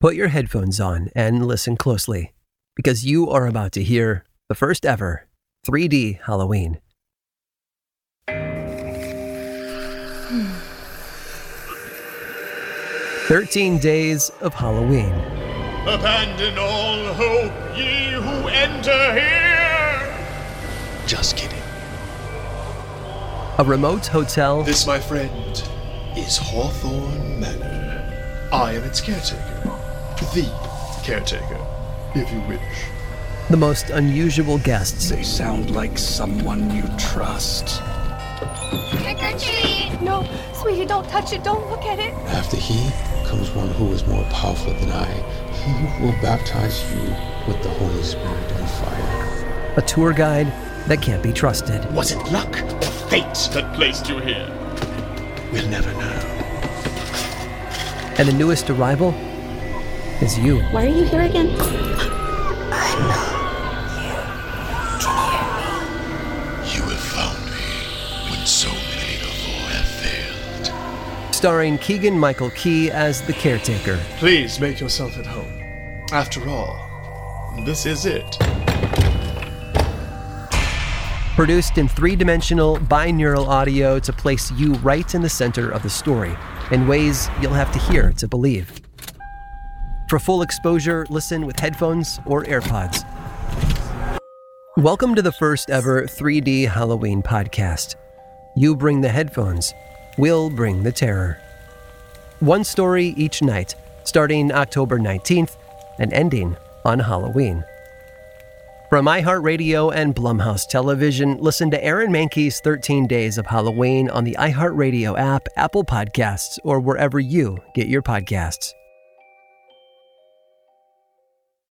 Put your headphones on and listen closely because you are about to hear the first ever 3D Halloween. Thirteen days of Halloween. Abandon all hope, ye who enter here! Just kidding. A remote hotel. This, my friend, is Hawthorne Manor. I am its caretaker. The caretaker, if you wish. The most unusual guests. They sound like someone you trust. Trick or treat! No, sweetie, don't touch it. Don't look at it. After he comes one who is more powerful than I. He will baptize you with the Holy Spirit and fire. A tour guide that can't be trusted. Was it luck or fate that placed you here? We'll never know. And the newest arrival is you. Why are you here again? I know. Tomorrow, you have found me when so many before have failed. Starring Keegan Michael Key as the caretaker. Please make yourself at home. After all, this is it. Produced in three dimensional binaural audio to place you right in the center of the story in ways you'll have to hear to believe. For full exposure, listen with headphones or AirPods. Welcome to the first ever 3D Halloween podcast. You bring the headphones, we'll bring the terror. One story each night, starting October 19th and ending on Halloween. From iHeartRadio and Blumhouse Television, listen to Aaron Mahnke's 13 Days of Halloween on the iHeartRadio app, Apple Podcasts, or wherever you get your podcasts.